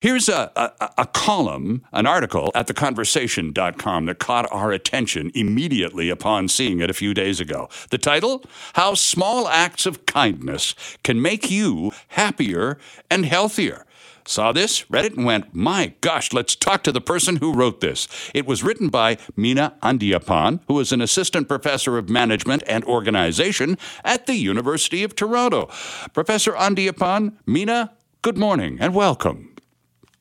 Here's a, a, a, column, an article at theconversation.com that caught our attention immediately upon seeing it a few days ago. The title How Small Acts of Kindness Can Make You Happier and Healthier. Saw this, read it, and went, My gosh, let's talk to the person who wrote this. It was written by Mina Andiappan, who is an assistant professor of management and organization at the University of Toronto. Professor Andiappan, Mina, good morning and welcome.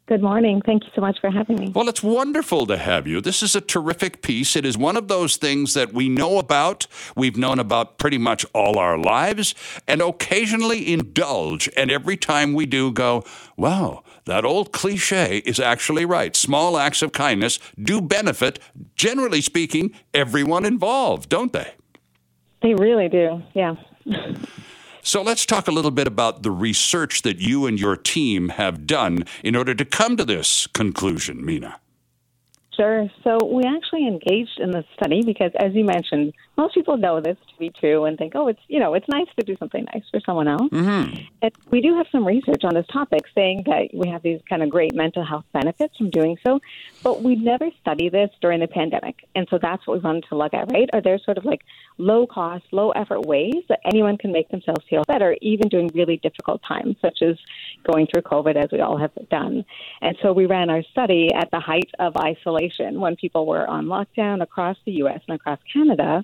Good morning. Thank you so much for having me. Well, it's wonderful to have you. This is a terrific piece. It is one of those things that we know about, we've known about pretty much all our lives, and occasionally indulge. And every time we do, go, wow, that old cliche is actually right. Small acts of kindness do benefit, generally speaking, everyone involved, don't they? They really do, yeah. So let's talk a little bit about the research that you and your team have done in order to come to this conclusion, Mina. Sure. So we actually engaged in the study because, as you mentioned, most people know this to be true and think, oh, it's you know, it's nice to do something nice for someone else. Mm-hmm. And we do have some research on this topic saying that we have these kind of great mental health benefits from doing so, but we never studied this during the pandemic, and so that's what we wanted to look at. Right? Are there sort of like low cost, low effort ways that anyone can make themselves feel better, even during really difficult times, such as going through COVID, as we all have done? And so we ran our study at the height of isolation when people were on lockdown across the U.S. and across Canada.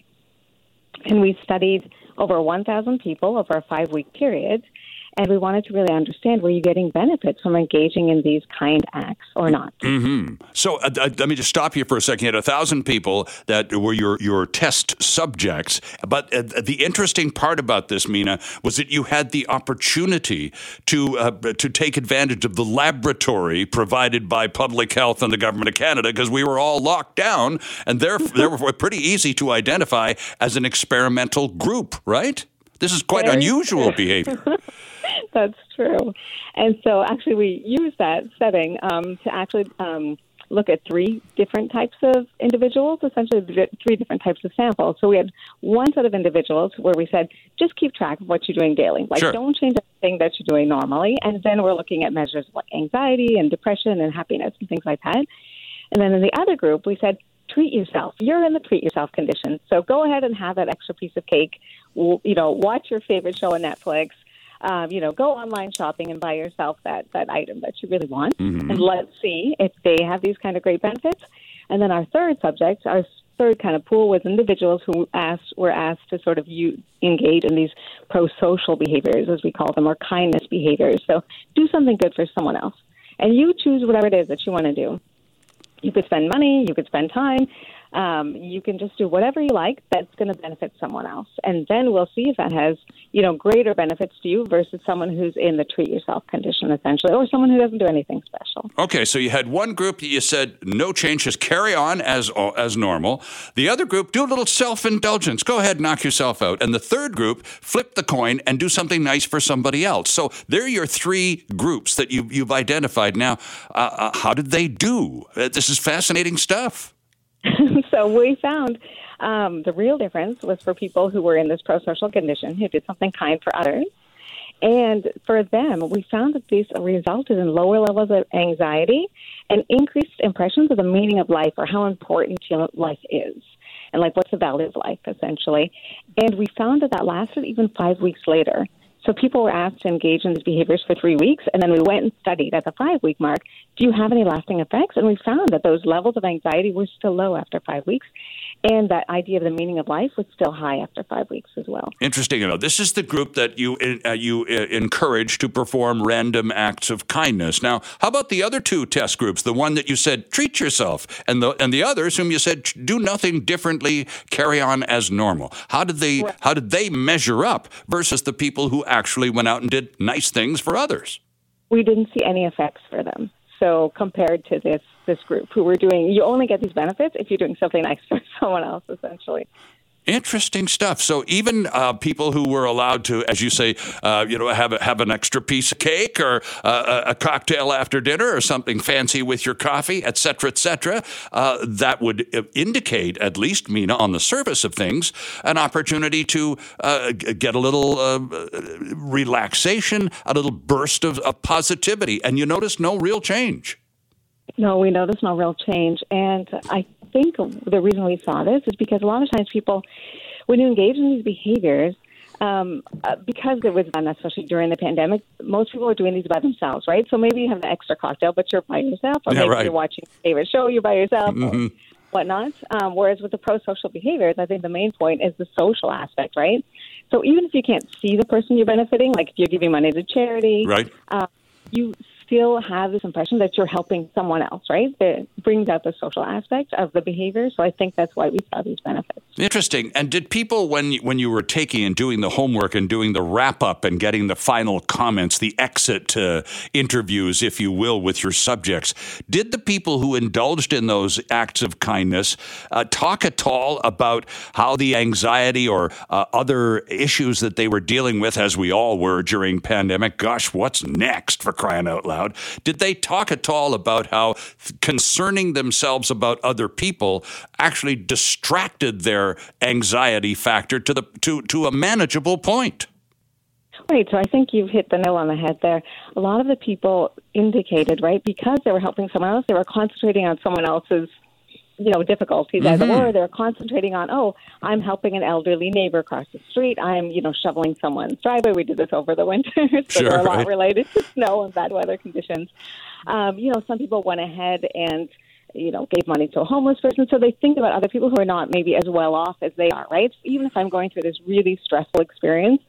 And we studied over 1,000 people over a five week period and we wanted to really understand were you getting benefits from engaging in these kind acts or not. Mm-hmm. So uh, uh, let me just stop you for a second. You had a thousand people that were your your test subjects, but uh, the interesting part about this, Mina, was that you had the opportunity to uh, to take advantage of the laboratory provided by Public Health and the Government of Canada because we were all locked down, and therefore were pretty easy to identify as an experimental group, right? This is quite unusual behavior. That's true. And so actually we use that setting um, to actually um, look at three different types of individuals, essentially three different types of samples. So we had one set of individuals where we said, just keep track of what you're doing daily. Like, sure. don't change anything that you're doing normally. And then we're looking at measures like anxiety and depression and happiness and things like that. And then in the other group, we said, treat yourself. You're in the treat yourself condition. So go ahead and have that extra piece of cake. You know, watch your favorite show on Netflix um, you know, go online shopping and buy yourself that that item that you really want, mm-hmm. and let's see if they have these kind of great benefits. And then our third subject, our third kind of pool was individuals who asked were asked to sort of you, engage in these pro-social behaviors, as we call them, or kindness behaviors. So do something good for someone else, and you choose whatever it is that you want to do. You could spend money, you could spend time, um, you can just do whatever you like that's going to benefit someone else. And then we'll see if that has, you know, greater benefits to you versus someone who's in the treat yourself condition, essentially, or someone who doesn't do anything special. Okay, so you had one group that you said no change, just carry on as, as normal. The other group, do a little self indulgence. Go ahead, knock yourself out. And the third group, flip the coin and do something nice for somebody else. So there are your three groups that you, you've identified. Now, uh, uh, how did they do? Uh, this is fascinating stuff. so we found um, the real difference was for people who were in this pro-social condition who did something kind for others. And for them, we found that these resulted in lower levels of anxiety and increased impressions of the meaning of life or how important life is and like what's the value of life essentially. And we found that that lasted even five weeks later. So people were asked to engage in these behaviors for three weeks, and then we went and studied at the five week mark do you have any lasting effects? And we found that those levels of anxiety were still low after five weeks and that idea of the meaning of life was still high after five weeks as well. Interesting. You know, this is the group that you uh, you uh, encourage to perform random acts of kindness. Now, how about the other two test groups? The one that you said treat yourself, and the and the others whom you said do nothing differently, carry on as normal. How did they right. how did they measure up versus the people who actually went out and did nice things for others? We didn't see any effects for them. So compared to this this group who were doing, you only get these benefits if you're doing something nice for someone else, essentially. Interesting stuff. So even uh, people who were allowed to, as you say, uh, you know, have a, have an extra piece of cake or uh, a cocktail after dinner or something fancy with your coffee, et cetera, et cetera, uh, that would uh, indicate, at least, Mina, on the surface of things, an opportunity to uh, get a little relaxation, a little burst of, of positivity. And you notice no real change. No, we noticed no real change. And I think the reason we saw this is because a lot of times people, when you engage in these behaviors, um, uh, because it was done, especially during the pandemic, most people are doing these by themselves, right? So maybe you have an extra cocktail, but you're by yourself, or yeah, maybe right. you're watching a favorite show, you're by yourself, mm-hmm. or whatnot. Um, whereas with the pro-social behaviors, I think the main point is the social aspect, right? So even if you can't see the person you're benefiting, like if you're giving money to charity, right? Uh, you still have this impression that you're helping someone else, right? That brings out the social aspect of the behavior. So I think that's why we saw these benefits. Interesting. And did people, when when you were taking and doing the homework and doing the wrap up and getting the final comments, the exit interviews, if you will, with your subjects, did the people who indulged in those acts of kindness uh, talk at all about how the anxiety or uh, other issues that they were dealing with, as we all were during pandemic? Gosh, what's next for crying out loud? Loud. Did they talk at all about how concerning themselves about other people actually distracted their anxiety factor to the to, to a manageable point? Right. So I think you've hit the nail on the head there. A lot of the people indicated, right, because they were helping someone else, they were concentrating on someone else's you know difficulties mm-hmm. as they're concentrating on oh i'm helping an elderly neighbor across the street. I'm you know shoveling someone's driveway. We did this over the winter. So sure, they're a lot right. related to snow and bad weather conditions. Um, you know some people went ahead and you know gave money to a homeless person. So they think about other people who are not maybe as well off as they are right? Even if i'm going through this really stressful experience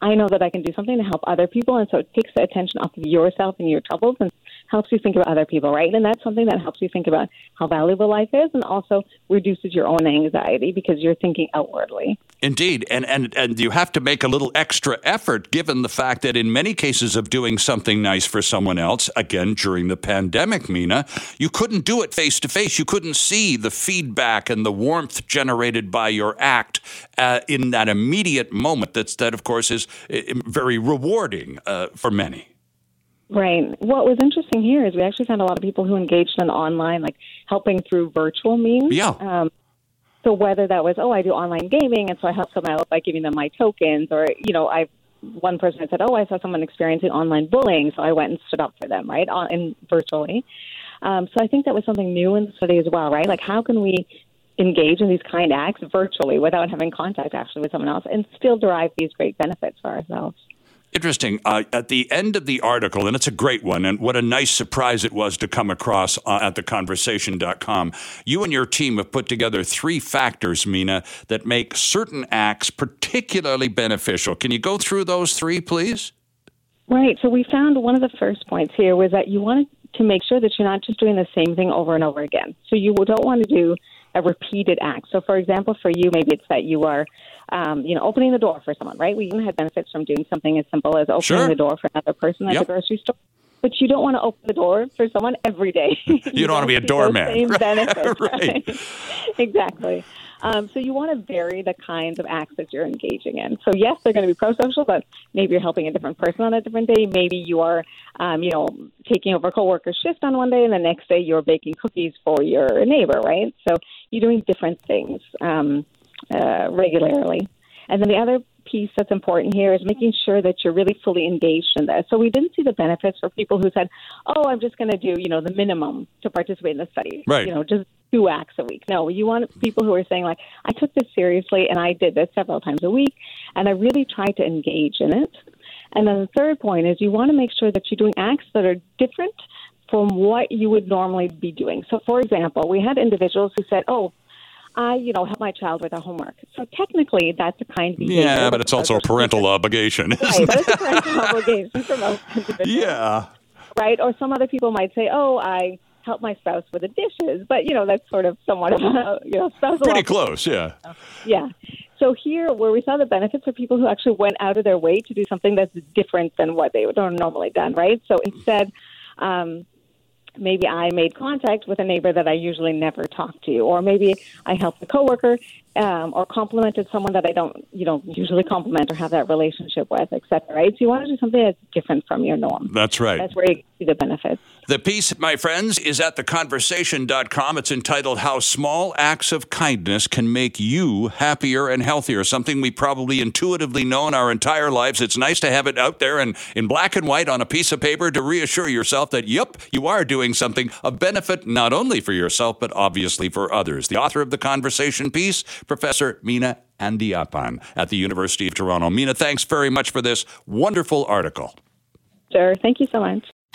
I know that I can do something to help other people. And so it takes the attention off of yourself and your troubles. And helps you think about other people, right? And that's something that helps you think about how valuable life is and also reduces your own anxiety because you're thinking outwardly. Indeed. And, and, and you have to make a little extra effort given the fact that in many cases of doing something nice for someone else, again, during the pandemic, Mina, you couldn't do it face to face. You couldn't see the feedback and the warmth generated by your act uh, in that immediate moment. That's, that, of course, is uh, very rewarding uh, for many. Right. What was interesting here is we actually found a lot of people who engaged in online, like helping through virtual means. Yeah. Um, so whether that was, oh, I do online gaming, and so I help someone out by giving them my tokens, or you know, I one person said, oh, I saw someone experiencing online bullying, so I went and stood up for them, right, on, and virtually. Um, so I think that was something new in the study as well, right? Like, how can we engage in these kind acts virtually without having contact actually with someone else and still derive these great benefits for ourselves? Interesting. Uh, at the end of the article, and it's a great one, and what a nice surprise it was to come across uh, at theconversation.com. You and your team have put together three factors, Mina, that make certain acts particularly beneficial. Can you go through those three, please? Right. So we found one of the first points here was that you wanted to make sure that you're not just doing the same thing over and over again. So you don't want to do a repeated act. So, for example, for you, maybe it's that you are, um, you know, opening the door for someone, right? We even had benefits from doing something as simple as opening sure. the door for another person at yep. the grocery store. But you don't want to open the door for someone every day. you, you don't want to be a doorman. Same benefits, right. right? exactly. Um, so you want to vary the kinds of acts that you're engaging in. So yes, they're going to be pro-social, but maybe you're helping a different person on a different day. Maybe you are, um, you know, taking over a coworker's shift on one day, and the next day you're baking cookies for your neighbor, right? So you're doing different things um, uh, regularly. And then the other piece that's important here is making sure that you're really fully engaged in this. So we didn't see the benefits for people who said, "Oh, I'm just going to do, you know, the minimum to participate in the study." Right. You know, just two acts a week. No, you want people who are saying like, "I took this seriously and I did this several times a week and I really tried to engage in it." And then the third point is you want to make sure that you're doing acts that are different from what you would normally be doing. So, for example, we had individuals who said, "Oh, I, you know, help my child with their homework. So technically, that's a kind behavior. Yeah, but it's also a parental obligation. Right, but it's a parental obligation for most individuals. Yeah. Right, or some other people might say, "Oh, I help my spouse with the dishes," but you know, that's sort of somewhat of a you know spousal. Pretty close, yeah. Yeah. So here, where we saw the benefits are people who actually went out of their way to do something that's different than what they would have normally done. Right. So instead. Um, maybe I made contact with a neighbor that I usually never talk to, or maybe I helped a coworker um, or complimented someone that I don't, you know, usually compliment or have that relationship with, etc. Right? So you want to do something that's different from your norm. That's right. That's where you see the benefits. The piece, my friends, is at theconversation.com. It's entitled How Small Acts of Kindness Can Make You Happier and Healthier. Something we probably intuitively know in our entire lives. It's nice to have it out there and in black and white on a piece of paper to reassure yourself that, yep, you are doing something of benefit not only for yourself, but obviously for others. The author of the conversation piece, Professor Mina Andiappan at the University of Toronto. Mina, thanks very much for this wonderful article. Sure. Thank you so much.